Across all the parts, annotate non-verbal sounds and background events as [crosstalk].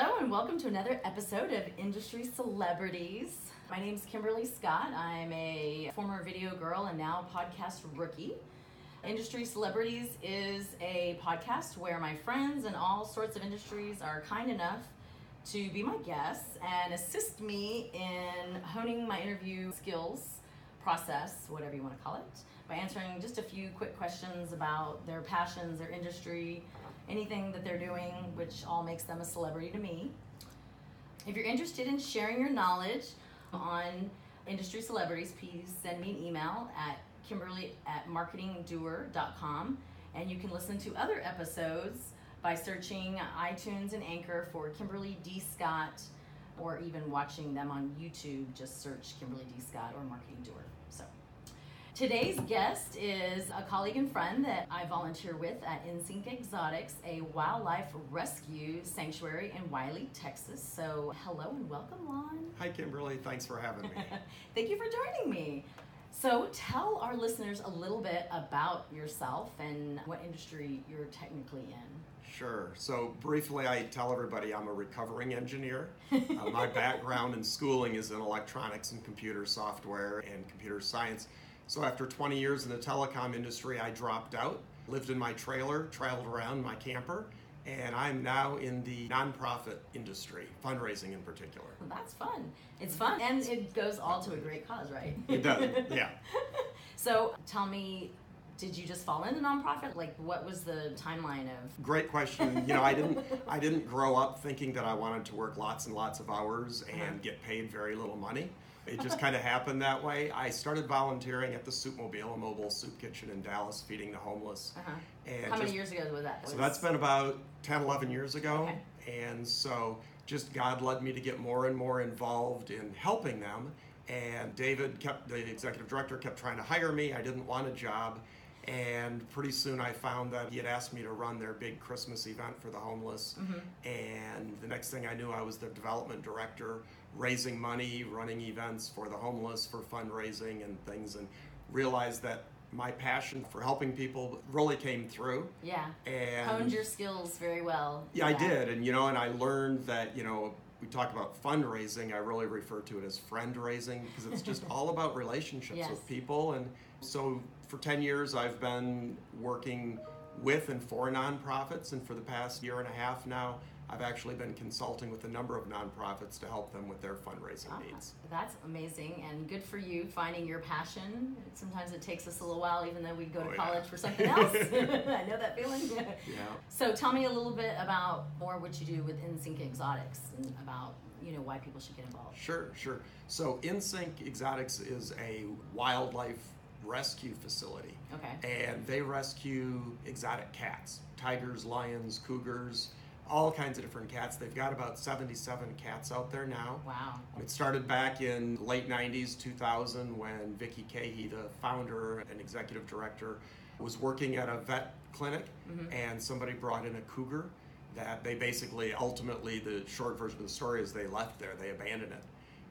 Hello, and welcome to another episode of Industry Celebrities. My name is Kimberly Scott. I'm a former video girl and now podcast rookie. Industry Celebrities is a podcast where my friends in all sorts of industries are kind enough to be my guests and assist me in honing my interview skills, process, whatever you want to call it, by answering just a few quick questions about their passions, their industry, anything that they're doing, which all makes them a celebrity to me. If you're interested in sharing your knowledge on industry celebrities, please send me an email at kimberly at marketingdoer.com and you can listen to other episodes by searching iTunes and Anchor for Kimberly D. Scott or even watching them on YouTube. Just search Kimberly D. Scott or Marketing Doer. Today's guest is a colleague and friend that I volunteer with at InSync Exotics, a wildlife rescue sanctuary in Wylie, Texas. So, hello and welcome, Lon. Hi, Kimberly. Thanks for having me. [laughs] Thank you for joining me. So, tell our listeners a little bit about yourself and what industry you're technically in. Sure. So, briefly, I tell everybody I'm a recovering engineer. uh, my [laughs] background in schooling is in electronics and computer software and computer science. So after 20 years in the telecom industry, I dropped out, lived in my trailer, traveled around my camper, and I'm now in the nonprofit industry, fundraising in particular. Well, that's fun. It's fun, and it goes all to a great cause, right? It does, yeah. [laughs] so tell me, did you just fall into nonprofit? Like, what was the timeline of? Great question. You know, I didn't, I didn't grow up thinking that I wanted to work lots and lots of hours and uh-huh. get paid very little money. It just kind of happened that way. I started volunteering at the Soupmobile, a mobile soup kitchen in Dallas, feeding the homeless. Uh-huh. And How just, many years ago was that? So that's been about 10, 11 years ago. Okay. And so just God led me to get more and more involved in helping them. And David kept, the executive director, kept trying to hire me. I didn't want a job. And pretty soon I found that he had asked me to run their big Christmas event for the homeless. Mm-hmm. And the next thing I knew, I was the development director, raising money, running events for the homeless, for fundraising and things, and realized that my passion for helping people really came through. Yeah. And honed your skills very well. Yeah, yeah, I did. And, you know, and I learned that, you know, we talk about fundraising, I really refer to it as friend raising because it's just [laughs] all about relationships yes. with people. And so for 10 years, I've been working with and for nonprofits, and for the past year and a half now, I've actually been consulting with a number of nonprofits to help them with their fundraising ah, needs. That's amazing and good for you finding your passion. Sometimes it takes us a little while, even though we go to oh, college yeah. for something else. [laughs] [laughs] I know that feeling. yeah. So tell me a little bit about more what you do with InSync Exotics and about you know why people should get involved. Sure, sure. So InSync Exotics is a wildlife rescue facility. Okay. And they rescue exotic cats, tigers, lions, cougars all kinds of different cats. They've got about 77 cats out there now. Wow. It started back in late 90s, 2000, when Vicky Keahey, the founder and executive director, was working at a vet clinic mm-hmm. and somebody brought in a cougar that they basically, ultimately, the short version of the story is they left there, they abandoned it.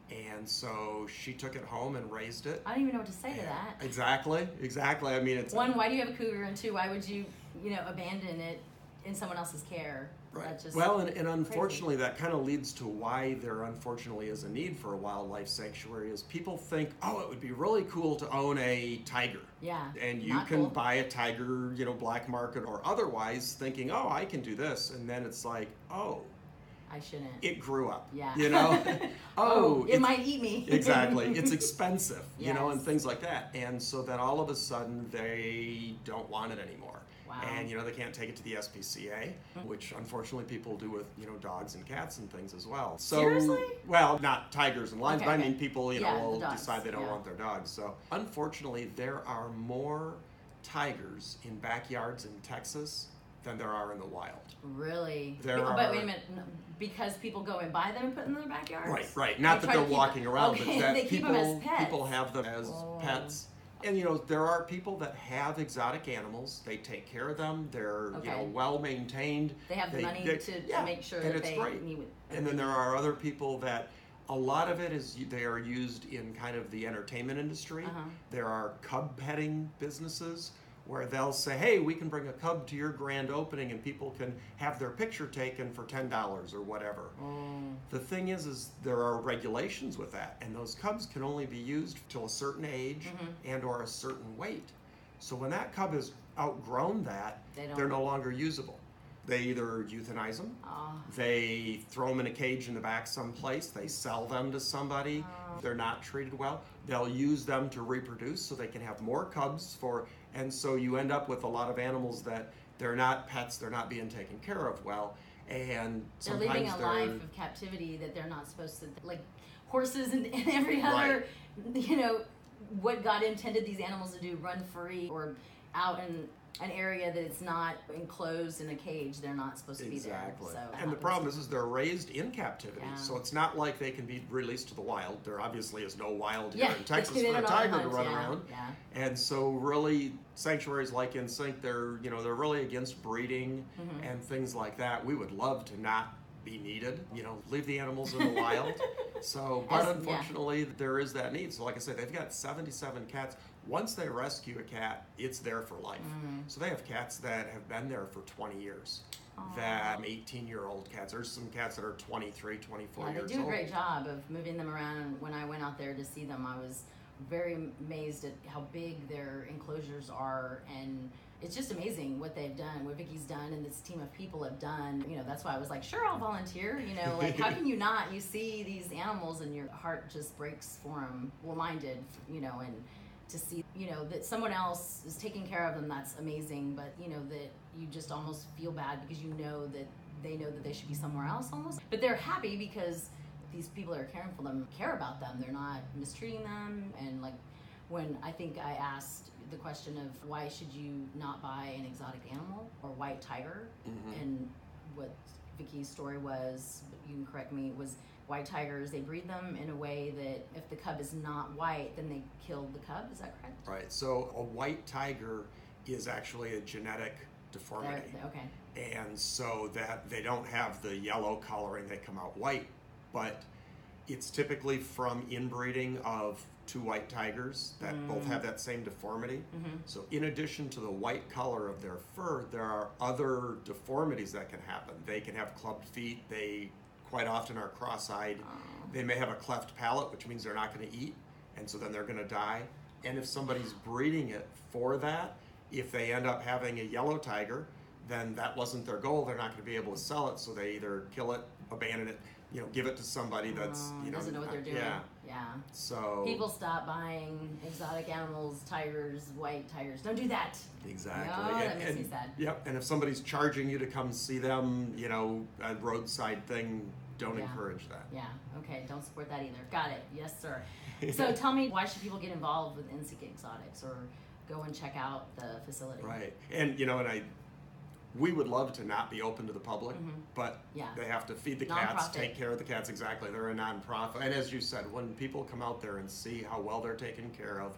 And so she took it home and raised it. I don't even know what to say to that. Exactly, exactly. I mean, it's one. Why do you have a cougar? And two, why would you, you know, abandon it in someone else's care. Right. well, and, and unfortunately, crazy. that kind of leads to why there unfortunately is a need for a wildlife sanctuary. Is people think, oh, it would be really cool to own a tiger. Yeah. And you can cool. buy a tiger, you know, black market or otherwise, thinking, oh, I can do this, and then it's like, oh. I shouldn't. It grew up. Yeah. You know? [laughs] Oh, oh, it might eat me. exactly. [laughs] It's expensive, yes. you know, and things like that. And so then all of a sudden they don't want it anymore. Wow. And you know they can't take it to the SPCA, hmm. which unfortunately people do with you know dogs and cats and things as well. So, Seriously? Well, not tigers and lions, okay, but I mean people you yeah, know will decide they don't yeah. want their dogs. So unfortunately, there are more tigers in backyards in Texas than there are in the wild. Really? There but, are, but wait a minute, because people go and buy them and put them in their backyards. Right, right. Not they that they're walking them, around, okay, but that [laughs] they people keep them as pets. people have them as oh. pets and you know there are people that have exotic animals they take care of them they're okay. you know well maintained they have the money they, to, yeah, to make sure and that it's they great. Need, and then there are other people that a lot of it is they are used in kind of the entertainment industry uh-huh. there are cub petting businesses where they'll say, hey, we can bring a cub to your grand opening and people can have their picture taken for $10 or whatever. Mm. The thing is, is there are regulations with that, and those cubs can only be used till a certain age Mm-hmm. and or a certain weight. So when that cub has outgrown that, They are no longer usable. They either euthanize them, Oh. they throw them in a cage in the back someplace, they sell them to somebody. Oh. They're not treated well. They'll use them to reproduce so they can have more cubs for and so you end up with a lot of animals that they're not pets, they're not being taken care of well. And They're living a they're life of captivity that they're not supposed to like horses and, and every other you know what god intended these animals to do run free or out in an area that it's not enclosed in a cage they're not supposed to be Exactly. there so and the problem is, is they're raised in captivity, Yeah. so it's not like they can be released to the wild. There obviously is no wild here in Texas for a tiger to run yeah, around. yeah And so, really, sanctuaries like InSync, they're you know they're really against breeding Mm-hmm. and things like that. We would love to not be needed. You know, leave the animals in the wild. [laughs] So, but As- yeah. unfortunately, there is that need. So, like I said, they've got 77 cats. Once they rescue a cat, it's there for life. Mm-hmm. So they have cats that have been there for 20 years. That 18 year old cats. There's some cats that are 23, 24 Yeah, years they do a old. great job of moving them around. When I went out there to see them, I was very amazed at how big their enclosures are, and it's just amazing what they've done, what Vicky's done, and this team of people have done. You know, that's why I was like, sure, I'll volunteer. You know, like how can you [laughs] not? You see these animals, and your heart just breaks for them. Well, mine did. You know, and to see you know that someone else is taking care of them that's amazing but you know that you just almost feel bad because you know that they know that they should be somewhere else almost. But they're happy because these people that are caring for them care about them. They're not mistreating them. And like when i think i asked the question of why should you not buy an exotic animal or white tiger? Mhm. and what vicky's story was you can correct me was white tigers they breed them in a way that if the cub is not white then they kill the cub is that correct Right. So a white tiger is actually a genetic deformity. okay and so that they don't have the yellow coloring, they come out white. But it's typically from inbreeding of two white tigers that both Mm. have that same deformity. Mm-hmm. So, in addition to the white color of their fur, there are other deformities that can happen. They can have clubbed feet, they quite often are cross eyed. Oh. They may have a cleft palate, which means they're not going to eat, and so then they're going to die. And if somebody's breeding it for that, if they end up having a yellow tiger, then that wasn't their goal. They're not going to be able to sell it, so they either kill it, abandon it, you know, give it to somebody that's Oh, you know doesn't know what they're doing Yeah. yeah So people stop buying exotic animals tigers white tigers don't do that Exactly. No, that and, makes me sad. Yep. And if somebody's charging you to come see them, you know, a roadside thing, don't Yeah. encourage that. yeah okay don't support that either got it yes sir [laughs] so tell me why should people get involved with InSync Exotics or go and check out the facility Right. And you know, and I, we would love to not be open to the public, but Mm-hmm. Yeah. they have to feed the cats, Nonprofit. take care of the cats. Exactly. They're a nonprofit. And as you said, when people come out there and see how well they're taken care of,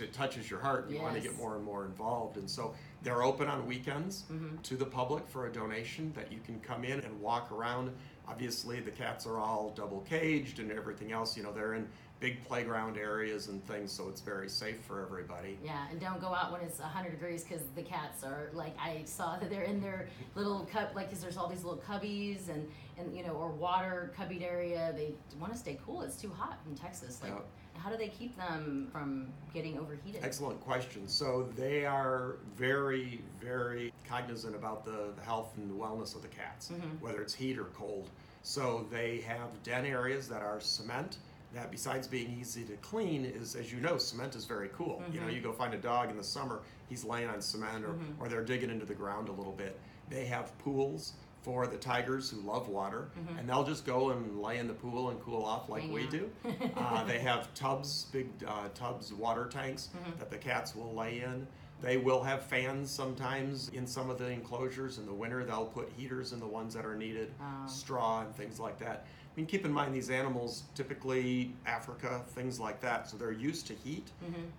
it touches your heart. and You want to Yes. get more and more involved. And so they're open on weekends Mm-hmm. to the public for a donation that you can come in and walk around. Obviously, the cats are all double caged and everything else. You know, they're in big playground areas and things, so it's very safe for everybody. Yeah, and don't go out when it's 100 degrees because the cats are like I saw that they're in their little cup like because there's all these little cubbies and and you know or water cubbied area. They want to stay cool. It's too hot in Texas. Like, Yep. how do they keep them from getting overheated? Excellent question. So they are very, very cognizant about the, the health and the wellness of the cats, mm-hmm. whether it's heat or cold. So they have den areas that are cement. That besides being easy to clean, is as you know, cement is very cool. You know, you go find a dog in the summer, he's laying on cement, or, or they're digging into the ground a little bit. They have pools for the tigers who love water, and they'll just go and lay in the pool and cool off like Hang we do. uh, they have tubs, big uh, tubs, water tanks Mm-hmm. that the cats will lay in. They will have fans sometimes in some of the enclosures. In the winter, they'll put heaters in the ones that are needed, Oh. straw and things like that. I mean, keep in mind these animals, typically Africa, things like that, so they're used to heat.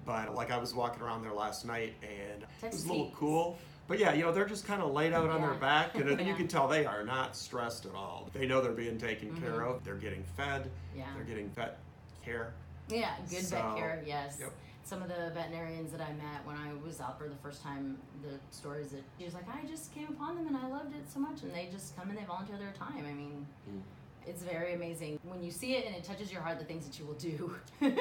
But like I was walking around there last night and it was a little heat. cool. But yeah, you know, they're just kind of laid out on their back, and [laughs] Yeah. you can tell they are not stressed at all. They know they're being taken care of. They're getting fed. Mm-hmm. Yeah. They're getting vet care. Yeah, good So, vet care. Yes. yep. some of the veterinarians that I met when I was out for the first time, the stories that she was like, I just came upon them and I loved it so much, and they just come and they volunteer their time. I mean, Mm. It's very amazing when you see it and it touches your heart. The things that you will do, [laughs]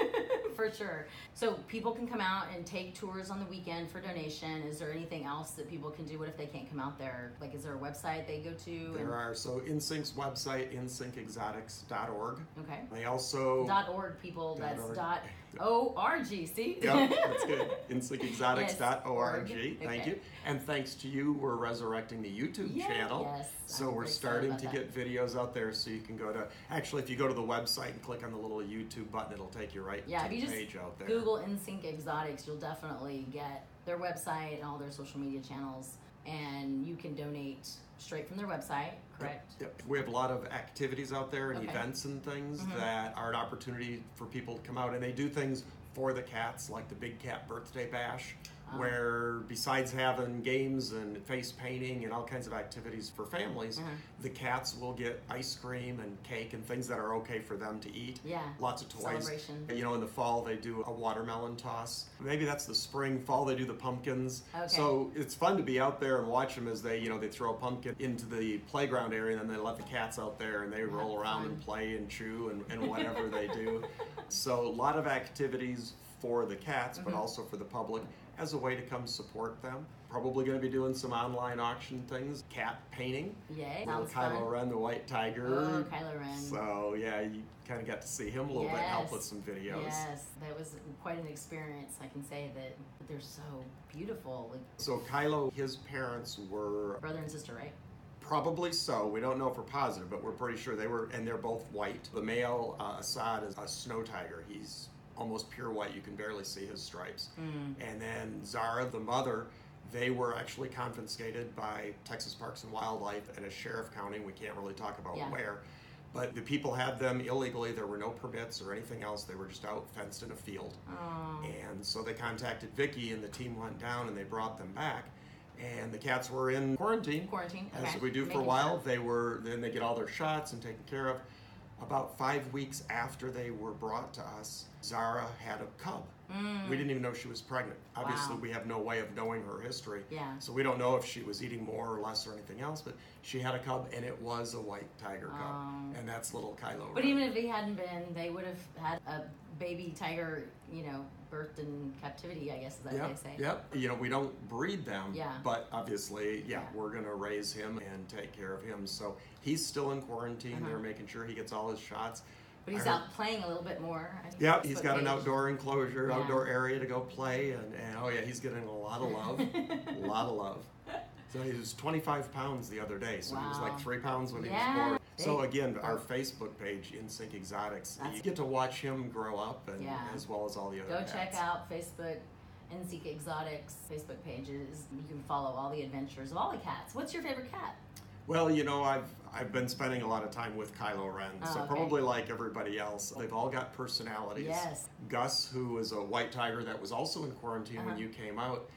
for sure. So people can come out and take tours on the weekend for donation. Is there anything else that people can do? What if they can't come out there? Like, is there a website they go to? There are so InSync's website, insyncexotics.org. Okay. They also Dot org people. Dot That's org. dot o r g. See. Yep, that's [laughs] good. InSyncExotics.org. Yes, Thank okay. you. And thanks to you, we're resurrecting the YouTube Yeah, channel. yes, So I'm we're starting to that. get videos out there so you can go to actually if you go to the website and click on the little YouTube button, it'll take you right Yeah, to the page out there. Google InSync Exotics, you'll definitely get their website and all their social media channels, and you can donate straight from their website. Correct. Yep. We have a lot of activities out there and Okay. events and things Mhm. that are an opportunity for people to come out and they do things for the cats like the Big Cat Birthday Bash Ah. where besides having games and face painting and all kinds of activities for families, Mhm. the cats will get ice cream and cake and things that are okay for them to eat. Yeah. Lots of toys. Celebration. You know, in the fall they do a watermelon toss. Maybe that's the spring. Fall they do the pumpkins. Okay. So it's fun to be out there and watch them as they, you know, they throw a pumpkin into the playground area and then they let the cats out there and they roll around fun. and play and chew and, and [laughs] whatever they do. So a lot of activities for the cats, but Mhm. also for the public as a way to come support them. Probably going to be doing some online auction things, cat painting. Yay. Little Sounds Kylo fun. Ren, the white tiger. Oh, Kylo Ren. So yeah, you kind of got to see him a little bit, help with some videos. Yes, that was quite an experience. I can say that they're so beautiful, like So Kylo, his parents were brother and sister, right? probably so. We don't know for positive, but we're pretty sure they were, and they're both white. The male uh, Assad is a snow tiger. He's almost pure white. You can barely see his stripes. Mm. And then Zara, the mother, they were actually confiscated by Texas Parks and Wildlife and a sheriff county. We can't really talk about Yeah. where. But the people had them illegally. There were no permits or anything else. They were just out fenced in a field. Oh. And so they contacted Vicky, and the team went down and they brought them back. And the cats were in quarantine, Quarantine. as okay. we do for a while. sure. They were then they get all their shots and taken care of. About five weeks after they were brought to us, Zara had a cub. Mm. We didn't even know she was pregnant. Obviously, Wow. we have no way of knowing her history. Yeah. So we don't know if she was eating more or less or anything else, but she had a cub and it was a white tiger cub. Oh. And that's little Kylo. But Ren. even if he hadn't been, they would have had a baby tiger, you know, birthed in captivity. I guess is that what they say. yep. You know, we don't breed them, Yeah. but obviously, yeah, Yeah. we're going to raise him and take care of him. So he's still in quarantine. Uh-huh. They're making sure he gets all his shots. But he's out playing a little bit more. Yeah, he's got an outdoor enclosure, Yeah. outdoor area to go play, and, and oh yeah, he's getting a lot of love, a [laughs] lot of love. So he was 25 pounds the other day, so he was like three pounds when he was born. So again, our Facebook page, InSync Exotics, That's- you get to watch him grow up, and Yeah. as well as all the other. Go cats. check out Facebook InSync Exotics Facebook pages. You can follow all the adventures of all the cats. What's your favorite cat? Well, you know, I've I've been spending a lot of time with Kylo Ren, Oh, so okay. probably like everybody else, they've all got personalities. Yes. Gus, who is a white tiger that was also in quarantine when Uh-huh. you came out.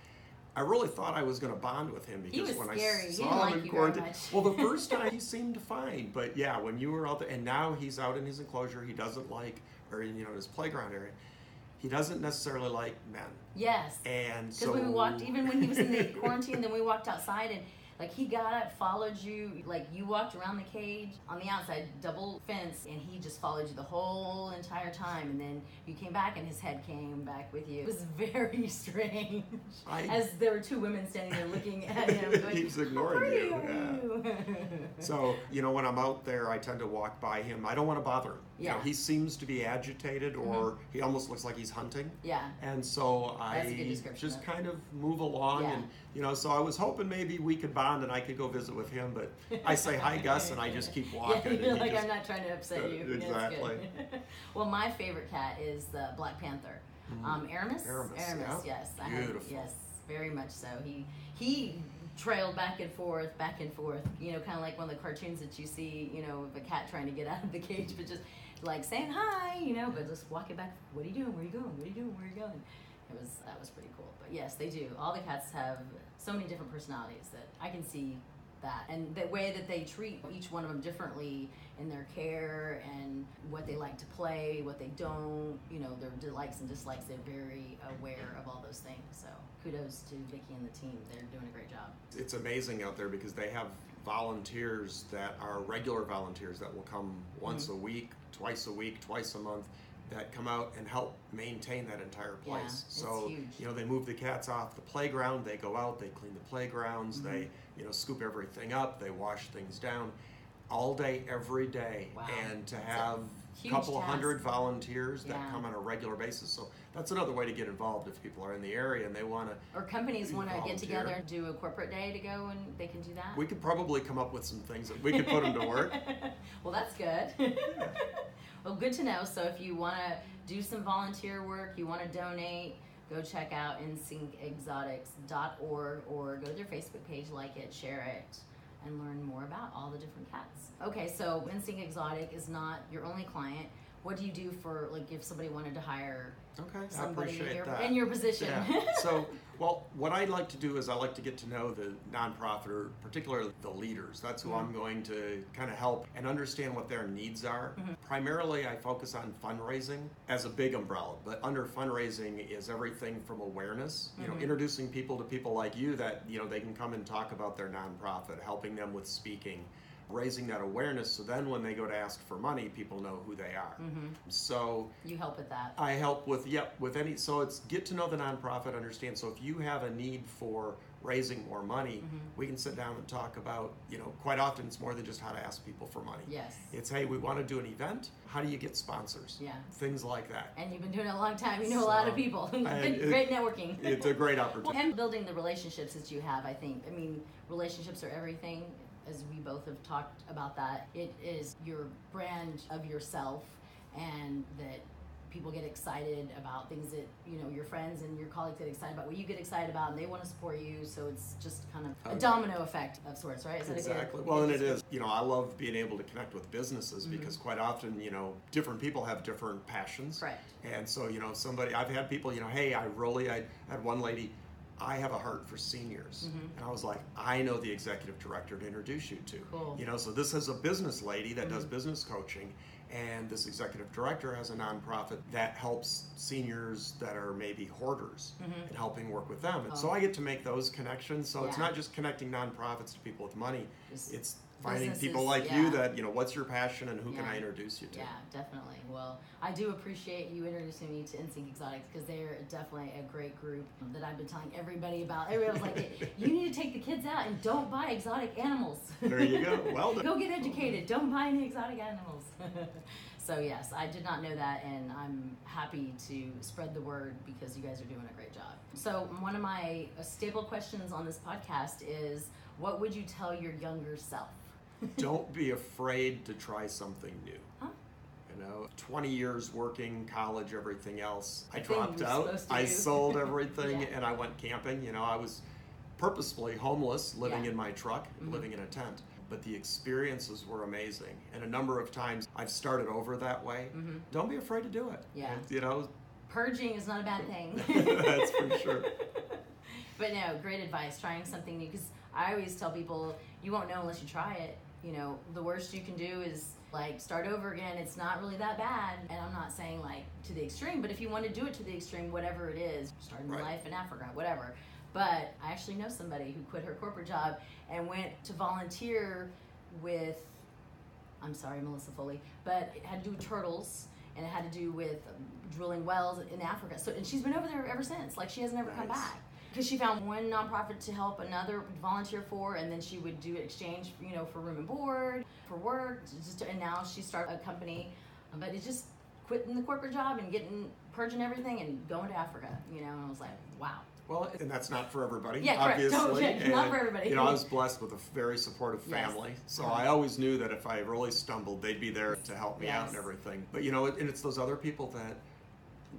I really thought I was going to bond with him because when scary. I saw him like in quarantine, well, the [laughs] first time he seemed fine, but yeah, when you were out there, and now he's out in his enclosure, he doesn't like, or you know, his playground area, he doesn't necessarily like men, Yes. and Because so when we walked, even when he was in the quarantine, then we walked outside and like he got up, followed you, like you walked around the cage on the outside, double fence, and he just followed you the whole entire time. And then you came back and his head came back with you. It was very [laughs] strange. I- As there were two women standing there looking at [laughs] him. Going, He's ignoring pretty you, yeah. you?" So, you know, when I'm out there, I tend to walk by him. I don't want to bother him. You know, Yeah. Mm-hmm. he seems to be agitated or he almost looks like he's hunting. yeah. And so That's a good I just kind of move along Yeah. and, you know, so I was hoping maybe we could bond and I could go visit with him, but I say, hi, Gus, and I just keep [laughs] walking. Yeah, you're like, just- I'm not trying to upset Uh, you. Exactly. [laughs] well, my favorite cat is the Black Panther. Um, Aramis? Aramis, yeah. yes. I have- yes, very much so. He he trailed back and forth, back and forth, you know, kind of like one of the cartoons that you see, you know, of a cat trying to get out of the cage, but just like saying hi, you know, but just walking back, what are you doing? Where are you going? What are you doing? Where are you going? It was, that was pretty cool. But yes, they do. All the cats have so many different personalities that I can see that and the way that they treat each one of them differently in their care and what they like to play, what they don't, you know, their likes and dislikes. They're very aware of all those things. So kudos to Vicki and the team. They're doing a great job. It's amazing out there because they have volunteers that are regular volunteers that will come once mm-hmm. a week, twice a week, twice a month that come out and help maintain that entire place. Yeah, so you know they move the cats off the playground, they go out, they clean the playgrounds, mm-hmm. they you know scoop everything up, they wash things down all day every day wow. and to have a couple task. hundred volunteers that yeah. come on a regular basis. So that's another way to get involved if people are in the area and they want to. Or companies want to get together and do a corporate day to go and they can do that. We could probably come up with some things that we could put them to work. [laughs] well, that's good. [laughs] well, good to know. So if you want to do some volunteer work, you want to donate, go check out insyncexotics.org or go to their Facebook page, like it, share it and learn more about all the different cats. Okay, so Insync Exotic is not your only client. What do you do for like if somebody wanted to hire Okay, I somebody appreciate in your, that. in your position? Yeah. [laughs] so, well, what I like to do is I like to get to know the nonprofit, or particularly the leaders. That's who Mhm. I'm going to kind of help and understand what their needs are. Mhm. Primarily, I focus on fundraising as a big umbrella, but under fundraising is everything from awareness. You know, Mhm. introducing people to people like you that you know they can come and talk about their nonprofit, helping them with speaking raising that awareness so then when they go to ask for money people know who they are Mhm. so You help with that. I help with yep with any so it's get to know the nonprofit, understand. So if you have a need for raising more money, Mhm. we can sit down and talk about you know quite often it's more than just how to ask people for money. Yes. It's hey we want to do an event. How do you get sponsors? Yeah. Things like that. And you've been doing it a long time. You know a lot of people. [laughs] Great networking. It's a great opportunity. [laughs] and building the relationships that you have, I think. I mean, relationships are everything. As we both have talked about that, it is your brand of yourself, and that people get excited about things that you know your friends and your colleagues get excited about what you get excited about and they want to support you so it's just kind of a Okay. domino effect of sorts right Is that a good- Exactly. Well, and it is. You know, I love being able to connect with businesses Mhm. because quite often, you know, different people have different passions. right And so, you know, somebody, I've had people, you know, hey, I really, I had one lady, I have a heart for seniors. Mhm. And I was like, I know the executive director to introduce you to. Cool. You know, so this is a business lady that does Mhm. business coaching. And this executive director has a nonprofit that helps seniors that are maybe hoarders Mhm. and helping work with them. And so Oh. I get to make those connections. So it's not just connecting nonprofits to people with money, Just- it's finding people like yeah. you that, you know, what's your passion and who can I introduce you to? Yeah, definitely. Well, I do appreciate you introducing me to Insync Exotics because they're definitely a great group that I've been telling everybody about. Everybody was like, [laughs] you need to take the kids out and don't buy exotic animals. There you go. [laughs] Well done. Go get educated. Don't buy any exotic animals. [laughs] so, yes, I did not know that, and I'm happy to spread the word because you guys are doing a great job. So, one of my uh, staple questions on this podcast is what would you tell your younger self? Don't be afraid to try something new. Huh? You know, 20 years working, college, everything else. I dropped out. I sold [laughs] everything Yeah. and I went camping. You know, I was purposefully homeless, living Yeah. in my truck, Mhm. living in a tent. But the experiences were amazing. And a number of times I've started over that way. Mhm. Don't be afraid to do it. Yeah. You know, Purging is not a bad thing. [laughs] That's for sure. [laughs] But no, great advice. Trying something new because I always tell people you won't know unless you try it. You know, the worst you can do is like start over again. It's not really that bad. And I'm not saying like to the extreme, but if you want to do it to the extreme, whatever it is, starting Right. life in Africa, whatever. But I actually know somebody who quit her corporate job and went to volunteer with I'm sorry, Melissa Foley, but it had to do with turtles and it had to do with um, drilling wells in Africa. So, and she's been over there ever since. Like she has never come Nice. back because she found one nonprofit to help another volunteer for, and then she would do exchange, you know, for room and board, for work. Just and now she started a company, but it's just quitting the corporate job and getting purging everything and going to Africa. You know, and I was like, wow. Well, and that's not for everybody, Yeah, correct. obviously. Don't- yeah, not And, for everybody. You know, I was blessed with a very supportive Yes. family, so Uh-huh. I always knew that if I really stumbled, they'd be there to help me out and everything. But you know, and it's those other people that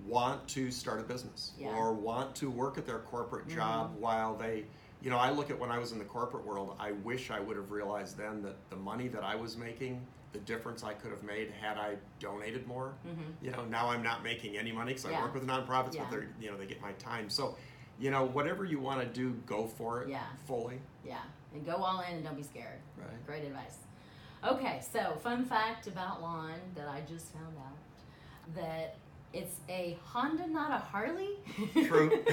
want to start a business Yeah. or want to work at their corporate Mhm. job while they. You know, I look at when I was in the corporate world, I wish I would have realized then that the money that I was making, the difference I could have made had I donated more. Mm-hmm. You know, now I'm not making any money because Yeah. I work with nonprofits, Yeah. but they're, you know, they get my time. So, you know, whatever you want to do, go for it Yeah. fully. Yeah, and go all in and don't be scared. Right. Great advice. Okay, so fun fact about Lon that I just found out that it's a Honda, not a Harley. [laughs] True. [laughs]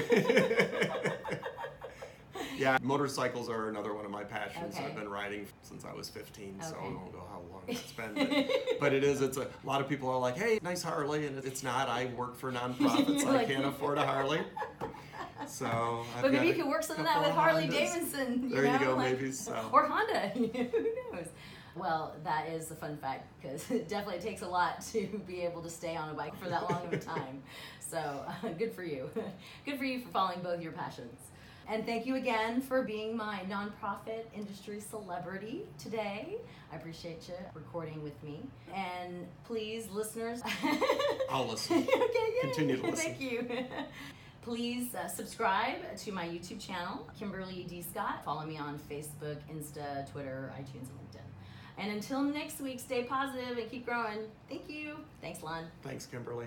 yeah, motorcycles are another one of my passions. Okay. I've been riding since I was 15, so I don't know how long it's been. But, [laughs] but it is. It's a, a lot of people are like, "Hey, nice Harley," and it's not. I work for nonprofits. You're I like- canut afford a Harley. So, I've but maybe you could work some of that with Harley. Davidson. You There you go, like- maybe so. Or Honda. Who knows? Well, that is a fun fact because [laughs] it definitely takes a lot to be able to stay on a bike for that long of a time. [laughs] So uh, [laughs] good for you. good for you for following both your passions. And thank you again for being my nonprofit industry celebrity today. I appreciate you recording with me. And please, listeners, I'll listen. okay. Continue to listen. Thank you. Please uh, subscribe to my YouTube channel, Kimberly D. Scott. Follow me on Facebook, Insta, Twitter, iTunes, and LinkedIn. And until next week, stay positive and keep growing. Thank you. Thanks, Lon. Thanks, Kimberly.